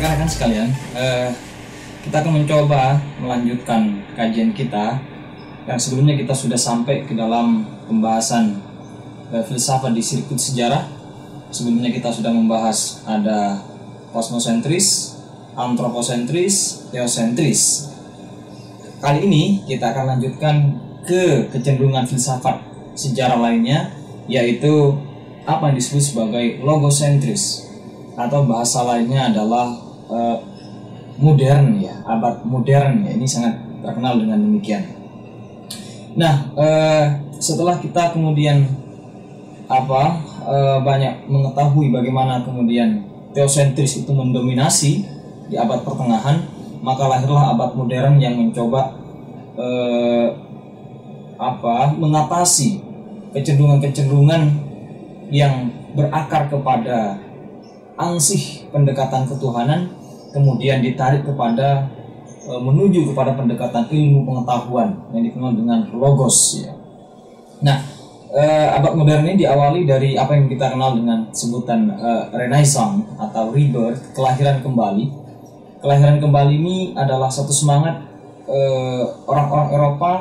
rekan-rekan sekalian, eh, kita akan mencoba melanjutkan kajian kita yang sebelumnya kita sudah sampai ke dalam pembahasan eh, filsafat di sirkuit sejarah. Sebelumnya kita sudah membahas ada kosmosentris, antroposentris, teosentris. Kali ini kita akan lanjutkan ke kecenderungan filsafat sejarah lainnya, yaitu apa yang disebut sebagai logosentris atau bahasa lainnya adalah uh, modern ya abad modern ya ini sangat terkenal dengan demikian. Nah uh, setelah kita kemudian apa uh, banyak mengetahui bagaimana kemudian teosentris itu mendominasi di abad pertengahan maka lahirlah abad modern yang mencoba uh, apa mengatasi kecenderungan-kecenderungan yang berakar kepada ansih pendekatan ketuhanan kemudian ditarik kepada e, menuju kepada pendekatan ilmu pengetahuan yang dikenal dengan logos ya. Nah, e, abad modern ini diawali dari apa yang kita kenal dengan sebutan e, renaissance atau rebirth, kelahiran kembali. Kelahiran kembali ini adalah satu semangat e, orang-orang Eropa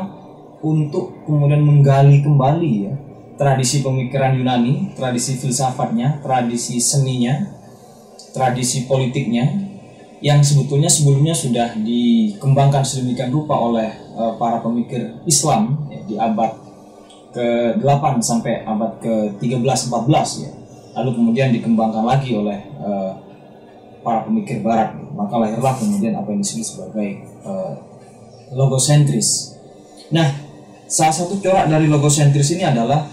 untuk kemudian menggali kembali ya tradisi pemikiran Yunani, tradisi filsafatnya, tradisi seninya, tradisi politiknya yang sebetulnya sebelumnya sudah dikembangkan sedemikian rupa oleh uh, para pemikir Islam ya, di abad ke-8 sampai abad ke-13 14 ya. Lalu kemudian dikembangkan lagi oleh uh, para pemikir barat. Maka lahirlah kemudian apa yang disebut sebagai uh, logosentris. Nah, salah satu corak dari logosentris ini adalah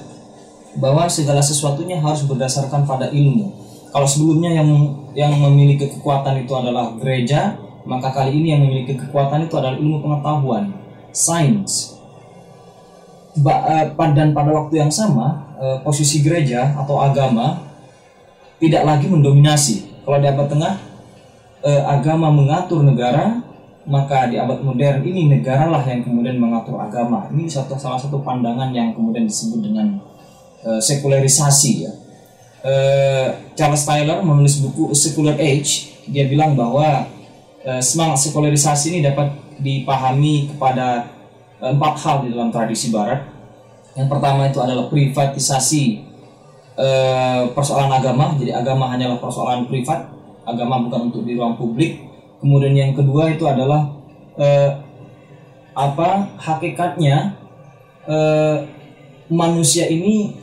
bahwa segala sesuatunya harus berdasarkan pada ilmu. Kalau sebelumnya yang yang memiliki kekuatan itu adalah gereja, maka kali ini yang memiliki kekuatan itu adalah ilmu pengetahuan, sains. Eh, dan pada waktu yang sama, eh, posisi gereja atau agama tidak lagi mendominasi. Kalau di abad tengah, eh, agama mengatur negara, maka di abad modern ini negaralah yang kemudian mengatur agama. Ini satu salah satu pandangan yang kemudian disebut dengan sekularisasi ya. Uh, Charles Taylor menulis buku Secular Age, dia bilang bahwa uh, semangat sekularisasi ini dapat dipahami kepada uh, empat hal di dalam tradisi Barat. Yang pertama itu adalah privatisasi persoalan agama, jadi agama hanyalah persoalan privat, agama bukan untuk di ruang publik. Kemudian yang kedua itu adalah apa hakikatnya manusia ini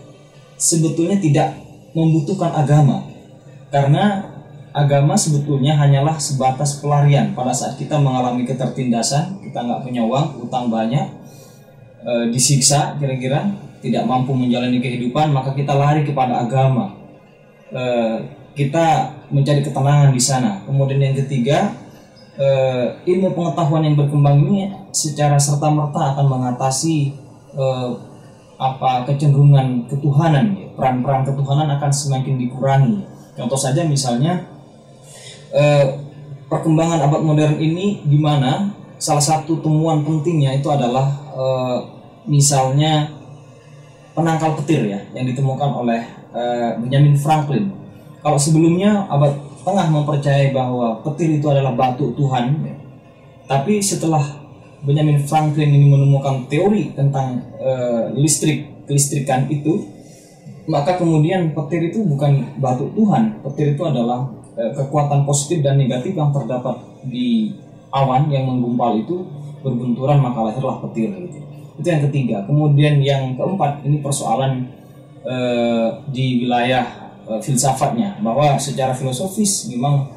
sebetulnya tidak membutuhkan agama. Karena agama sebetulnya hanyalah sebatas pelarian. Pada saat kita mengalami ketertindasan kita nggak punya uang utang banyak e, disiksa kira-kira tidak mampu menjalani kehidupan maka kita lari kepada agama. E, kita mencari ketenangan di sana. Kemudian yang ketiga e, ilmu pengetahuan yang berkembang ini secara serta merta akan mengatasi e, apa kecenderungan ketuhanan. Peran-peran ketuhanan akan semakin dikurangi contoh saja misalnya eh, perkembangan abad modern ini di mana salah satu temuan pentingnya itu adalah eh, misalnya penangkal petir ya yang ditemukan oleh eh, Benjamin Franklin kalau sebelumnya abad tengah mempercayai bahwa petir itu adalah batu Tuhan ya. tapi setelah Benjamin Franklin ini menemukan teori tentang uh, listrik kelistrikan itu maka kemudian petir itu bukan batu Tuhan. Petir itu adalah uh, kekuatan positif dan negatif yang terdapat di awan yang menggumpal itu berbenturan maka lahirlah petir gitu. itu yang ketiga. Kemudian yang keempat ini persoalan uh, di wilayah uh, filsafatnya. Bahwa secara filosofis memang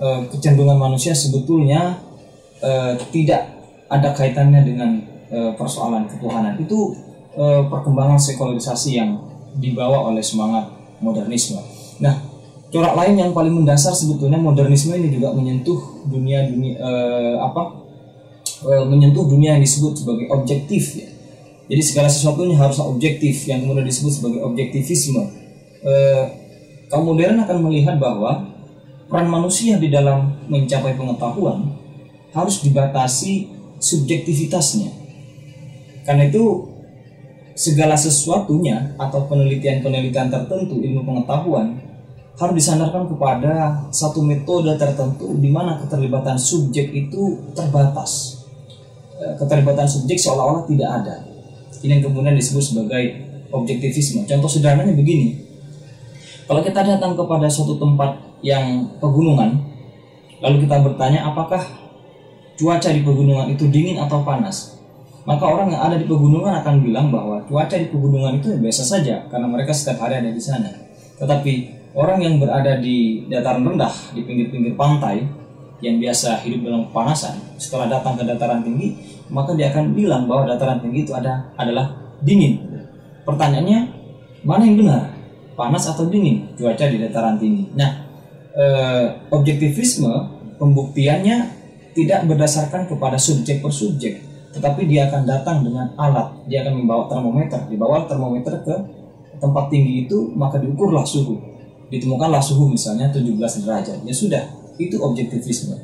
uh, kecenderungan manusia sebetulnya uh, tidak ada kaitannya dengan e, persoalan ketuhanan. Itu e, perkembangan sekularisasi yang dibawa oleh semangat modernisme. Nah, corak lain yang paling mendasar sebetulnya modernisme ini juga menyentuh dunia dunia e, apa menyentuh dunia yang disebut sebagai objektif ya. Jadi segala sesuatunya harus objektif yang kemudian disebut sebagai objektivisme. E, kaum modern akan melihat bahwa peran manusia di dalam mencapai pengetahuan harus dibatasi subjektivitasnya. Karena itu segala sesuatunya atau penelitian-penelitian tertentu ilmu pengetahuan harus disandarkan kepada satu metode tertentu di mana keterlibatan subjek itu terbatas. Eh, keterlibatan subjek seolah-olah tidak ada. Ini yang kemudian disebut sebagai objektivisme. Contoh sederhananya begini. Kalau kita datang kepada suatu tempat yang pegunungan, lalu kita bertanya apakah cuaca di pegunungan itu dingin atau panas? Maka orang yang ada di pegunungan akan bilang bahwa cuaca di pegunungan itu biasa saja karena mereka setiap hari ada di sana. Tetapi orang yang berada di dataran rendah di pinggir-pinggir pantai yang biasa hidup dalam kepanasan setelah datang ke dataran tinggi maka dia akan bilang bahwa dataran tinggi itu ada adalah dingin. Pertanyaannya mana yang benar? Panas atau dingin? Cuaca di dataran tinggi. Nah eh, objektivisme pembuktiannya tidak berdasarkan kepada subjek per subjek tetapi dia akan datang dengan alat. Dia akan membawa termometer. Dibawa termometer ke tempat tinggi itu maka diukurlah suhu. Ditemukanlah suhu misalnya 17 derajat. Ya sudah itu objektivisme.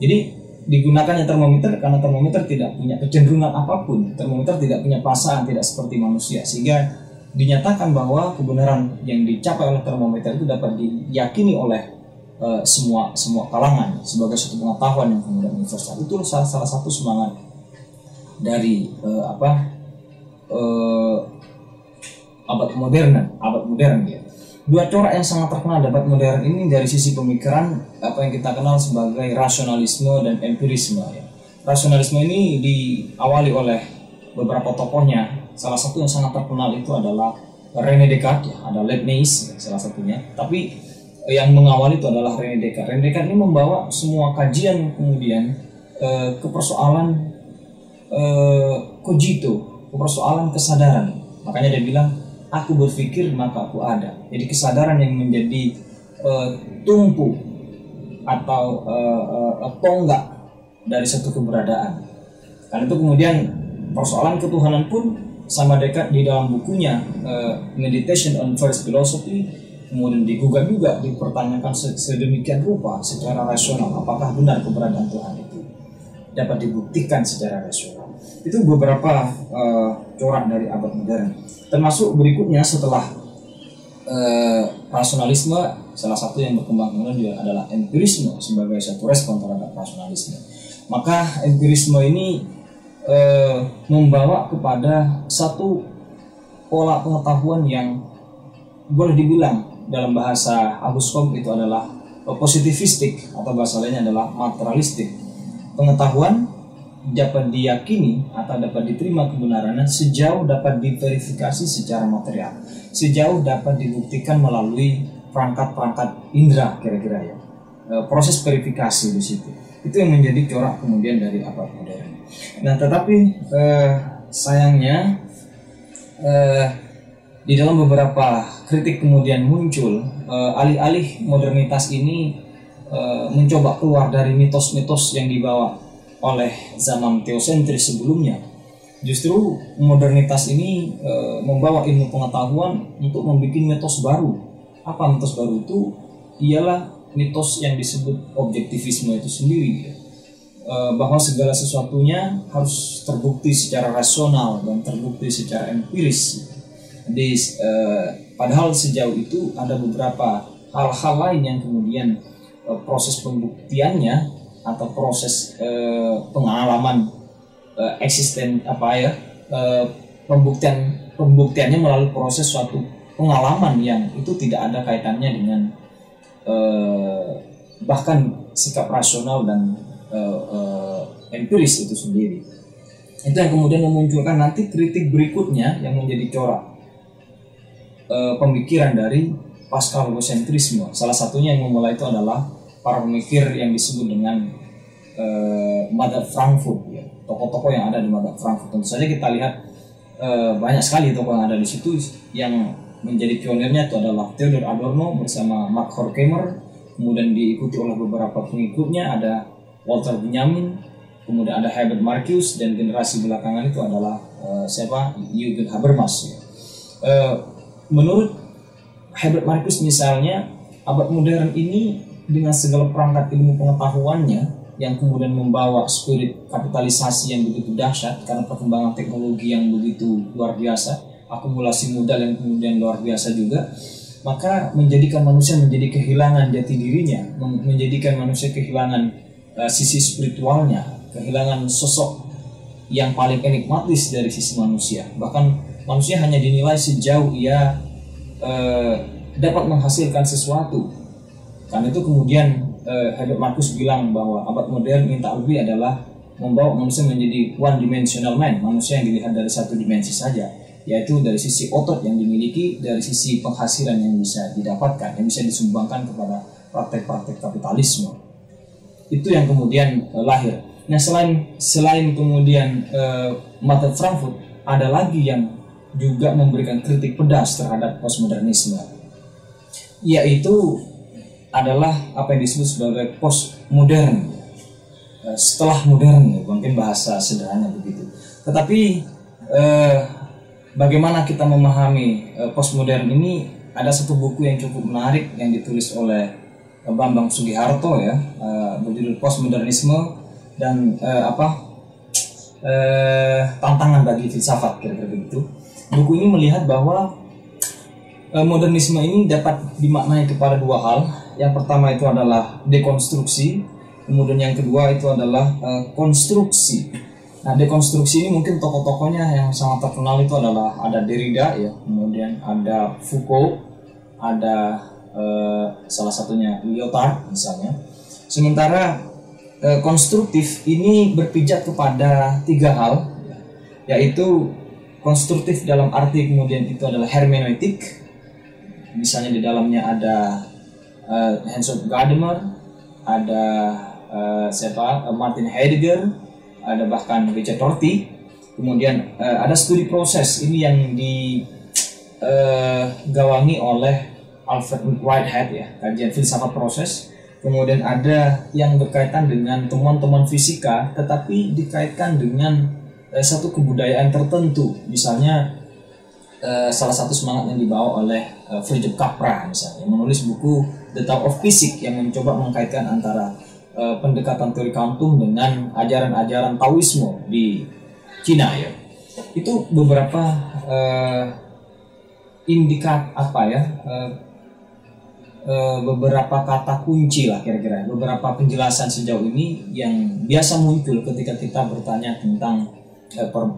Jadi digunakannya termometer karena termometer tidak punya kecenderungan apa pun. Termometer tidak punya perasaan tidak seperti manusia. Sehingga dinyatakan bahwa kebenaran yang dicapai oleh termometer itu dapat diyakini oleh uh, semua semua kalangan sebagai suatu pengetahuan yang kemudian universal. Itu salah, salah satu semangat dari uh, apa uh, abad modern abad modern ya dua corak yang sangat terkenal debat modern ini dari sisi pemikiran apa yang kita kenal sebagai rasionalisme dan empirisme ya. Rasionalisme ini diawali oleh beberapa tokohnya. Salah satu yang sangat terkenal itu adalah René Descartes ya, ada Leibniz ya, salah satunya. Tapi yang mengawali itu adalah René Descartes. René Descartes ini membawa semua kajian kemudian eh, ke persoalan eh, cogito, ke persoalan kesadaran. Makanya dia bilang aku berpikir maka aku ada. Jadi kesadaran yang menjadi uh, tumpu atau uh, uh, tonggak dari satu keberadaan. Karena itu kemudian persoalan ketuhanan pun sama dekat di dalam bukunya Meditation on First Philosophy kemudian digugat juga dipertanyakan sedemikian rupa secara rasional apakah benar keberadaan Tuhan itu dapat dibuktikan secara rasional itu beberapa uh, corak dari abad modern termasuk berikutnya setelah uh, rasionalisme salah satu yang berkembang kemudian juga adalah empirisme sebagai satu respon terhadap rasionalisme. Maka empirisme ini uh, membawa kepada satu pola pengetahuan yang boleh dibilang dalam bahasa Agus Comte itu adalah positivistik atau bahasa lainnya adalah materialistik. Pengetahuan dapat diyakini atau dapat diterima kebenarannya sejauh dapat diverifikasi secara material, sejauh dapat dibuktikan melalui perangkat-perangkat indera kira-kira ya. E, proses verifikasi di situ. Itu yang menjadi corak kemudian dari abad modern. Nah, tetapi e, sayangnya e, di dalam beberapa kritik kemudian muncul e, alih-alih modernitas ini e, mencoba keluar dari mitos-mitos yang dibawa oleh zaman teosentris sebelumnya. Justru modernitas ini e, membawa ilmu pengetahuan untuk membuat mitos baru. Apa mitos baru itu? Ialah mitos yang disebut objektivisme itu sendiri. E, bahwa segala sesuatunya harus terbukti secara rasional dan terbukti secara empiris. Jadi, e, padahal sejauh itu ada beberapa hal-hal lain yang kemudian e, proses pembuktiannya atau proses eh, pengalaman eh, eksisten apa ya eh, pembuktian pembuktiannya melalui proses suatu pengalaman yang itu tidak ada kaitannya dengan eh, bahkan sikap rasional dan eh, eh, empiris itu sendiri. Itu yang kemudian memunculkan nanti kritik berikutnya yang menjadi corak eh, pemikiran dari pascal egocentrisme salah satunya yang memulai itu adalah para pemikir yang disebut dengan uh, Mother Frankfurt ya. Tokoh-tokoh yang ada di Mother Frankfurt. Tentu saja kita lihat uh, banyak sekali tokoh yang ada di situ. Yang menjadi pionirnya itu adalah Theodor Adorno bersama Mark Horkheimer. Kemudian diikuti oleh beberapa pengikutnya. Ada Walter Benjamin. Kemudian ada Herbert Marcuse. Dan generasi belakangan itu adalah uh, siapa? Jürgen Habermas ya. menurut Herbert Marcuse misalnya abad modern ini dengan segala perangkat ilmu pengetahuannya yang kemudian membawa spirit kapitalisasi yang begitu dahsyat karena perkembangan teknologi yang begitu luar biasa, akumulasi modal yang kemudian luar biasa juga, maka menjadikan manusia menjadi kehilangan jati dirinya, menjadikan manusia kehilangan uh, sisi spiritualnya, kehilangan sosok yang paling enigmatis dari sisi manusia. Bahkan manusia hanya dinilai sejauh ia uh, dapat menghasilkan sesuatu. Karena itu kemudian uh, Herbert Marcus bilang bahwa abad modern minta lebih adalah membawa manusia menjadi one dimensional man, manusia yang dilihat dari satu dimensi saja yaitu dari sisi otot yang dimiliki, dari sisi penghasilan yang bisa didapatkan, yang bisa disumbangkan kepada praktek-praktek kapitalisme. Itu yang kemudian uh, lahir. Nah selain selain kemudian uh, Martin Frankfurt, ada lagi yang juga memberikan kritik pedas terhadap postmodernisme, yaitu adalah apa yang disebut sebagai postmodern, uh, setelah modern, mungkin bahasa sederhana begitu. Tetapi uh, bagaimana kita memahami uh, postmodern ini ada satu buku yang cukup menarik yang ditulis oleh uh, Bambang Sugiharto ya uh, berjudul Postmodernisme dan uh, apa uh, tantangan bagi filsafat kira-kira begitu. Buku ini melihat bahwa uh, modernisme ini dapat dimaknai kepada dua hal. Yang pertama itu adalah dekonstruksi, kemudian yang kedua itu adalah uh, konstruksi. Nah, dekonstruksi ini mungkin tokoh-tokohnya yang sangat terkenal itu adalah ada Derrida ya, kemudian ada Foucault, ada eh, salah satunya Lyotard misalnya. Sementara eh, konstruktif ini berpijak kepada tiga hal, yaitu konstruktif dalam arti kemudian itu adalah hermeneutik, misalnya di dalamnya ada eh, Hans Gadamer, ada eh, siapa? Martin Heidegger, ada bahkan Richard Rorty kemudian uh, ada studi proses ini yang digawangi uh, oleh Alfred Whitehead ya kajian filsafat proses. Kemudian ada yang berkaitan dengan temuan-temuan fisika tetapi dikaitkan dengan uh, satu kebudayaan tertentu. Misalnya uh, salah satu semangat yang dibawa oleh uh, Friedrich Capra misalnya yang menulis buku The Tao of Physics yang mencoba mengkaitkan antara uh, pendekatan teori kantung dengan ajaran-ajaran Taoisme di Cina ya. Itu beberapa uh, indikat apa ya? Uh, beberapa kata kunci lah kira-kira beberapa penjelasan sejauh ini yang biasa muncul ketika kita bertanya tentang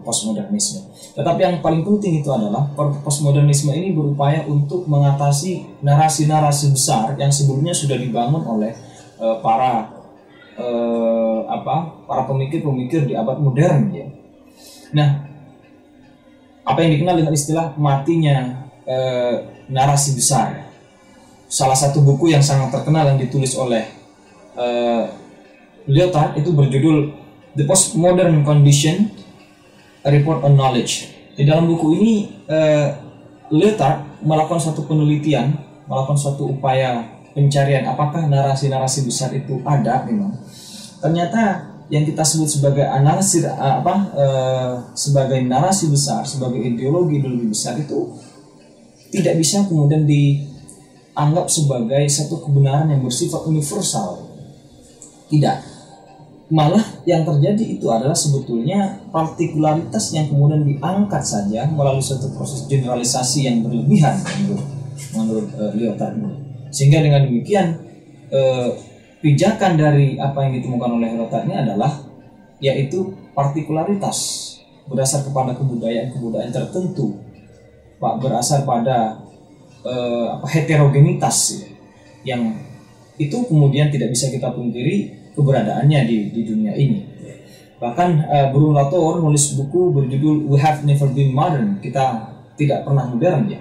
postmodernisme. Tetapi yang paling penting itu adalah postmodernisme ini berupaya untuk mengatasi narasi-narasi besar yang sebelumnya sudah dibangun oleh uh, para eh, apa para pemikir-pemikir di abad modern ya. Nah, apa yang dikenal dengan istilah matinya eh, narasi besar. Salah satu buku yang sangat terkenal yang ditulis oleh eh, Lyotard itu berjudul The Postmodern Condition Report on Knowledge. Di dalam buku ini eh, Lyotard melakukan satu penelitian, melakukan suatu upaya pencarian apakah narasi-narasi besar itu ada memang. Ternyata yang kita sebut sebagai analisis apa e, sebagai narasi besar sebagai ideologi ideologi besar itu tidak bisa kemudian dianggap sebagai satu kebenaran yang bersifat universal. Tidak malah yang terjadi itu adalah sebetulnya partikularitas yang kemudian diangkat saja melalui suatu proses generalisasi yang berlebihan menurut menurut uh, Lyotard sehingga dengan demikian eh, pijakan dari apa yang ditemukan oleh Herotat ini adalah yaitu partikularitas berdasar kepada kebudayaan-kebudayaan tertentu pak berasal pada eh, apa heterogenitas ya, yang itu kemudian tidak bisa kita pungkiri keberadaannya di, di dunia ini bahkan uh, Bruno Latour nulis buku berjudul We Have Never Been Modern kita tidak pernah modern ya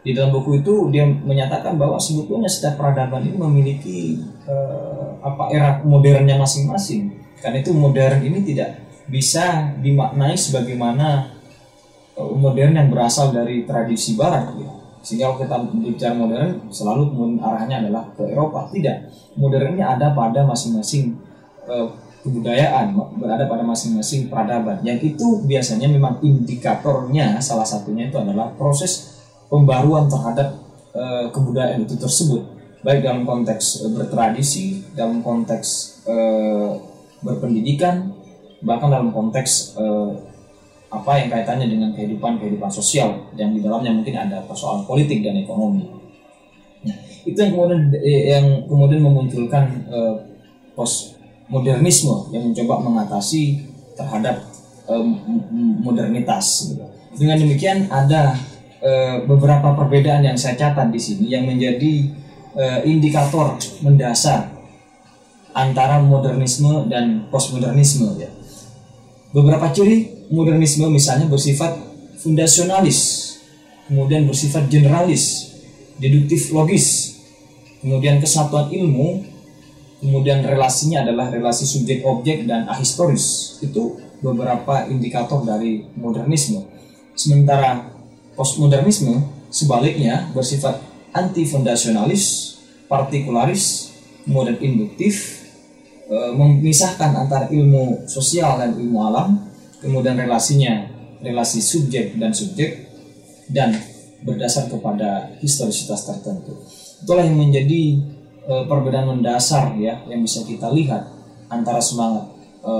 di dalam buku itu dia menyatakan bahwa sebetulnya setiap peradaban ini memiliki uh, apa era modernnya masing-masing. Karena itu modern ini tidak bisa dimaknai sebagaimana uh, modern yang berasal dari tradisi barat gitu. Sehingga kalau kita bicara modern selalu arahnya adalah ke Eropa. Tidak. Modernnya ada pada masing-masing uh, kebudayaan, berada pada masing-masing peradaban. Yang itu biasanya memang indikatornya salah satunya itu adalah proses pembaruan terhadap uh, kebudayaan itu tersebut baik dalam konteks uh, bertradisi dalam konteks berpendidikan bahkan dalam konteks apa yang kaitannya dengan kehidupan kehidupan sosial yang di dalamnya mungkin ada persoalan politik dan ekonomi itu yang kemudian eh, yang kemudian memunculkan uh, postmodernisme yang mencoba mengatasi terhadap uh, modernitas gitu. dengan demikian ada uh, beberapa perbedaan yang saya catat di sini yang menjadi uh, indikator mendasar antara modernisme dan postmodernisme ya beberapa ciri modernisme misalnya bersifat fundasionalis kemudian bersifat generalis, deduktif logis, kemudian kesatuan ilmu, kemudian relasinya adalah relasi subjek objek dan ahistoris. Itu beberapa indikator dari modernisme. Sementara postmodernisme sebaliknya bersifat anti fundasionalis, partikularis, kemudian induktif, e, memisahkan antara ilmu sosial dan ilmu alam, kemudian relasinya relasi subjek dan subjek, dan berdasar kepada historisitas tertentu. Itulah yang menjadi e, perbedaan mendasar ya yang bisa kita lihat antara semangat e,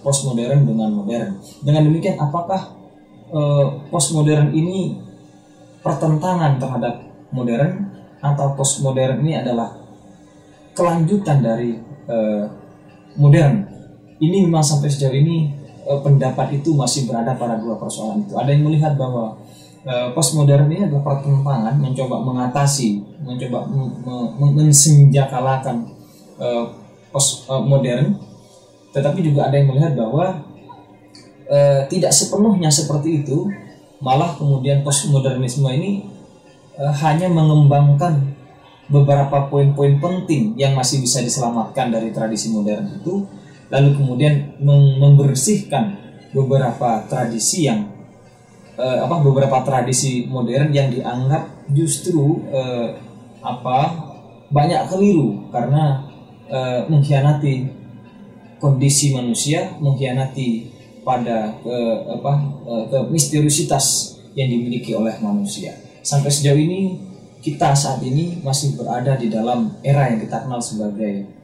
postmodern dengan modern. Dengan demikian apakah e, postmodern ini pertentangan terhadap modern atau postmodern ini adalah kelanjutan dari e, modern? Ini memang sampai sejauh ini e, pendapat itu masih berada pada dua persoalan itu. Ada yang melihat bahwa Eh, postmodern ini adalah perkembangan mencoba mengatasi, mencoba mensenjakalakan uh, postmodern, tetapi juga ada yang melihat bahwa uh, tidak sepenuhnya seperti itu, malah kemudian postmodernisme ini hanya mengembangkan beberapa poin-poin penting yang masih bisa diselamatkan dari tradisi modern itu, lalu kemudian membersihkan beberapa tradisi yang uh, apa beberapa tradisi modern yang dianggap justru uh, apa banyak keliru karena uh, mengkhianati kondisi manusia, mengkhianati pada ke apa uh, ke misteriusitas yang dimiliki oleh manusia. Sampai sejauh ini kita saat ini masih berada di dalam era yang kita kenal sebagai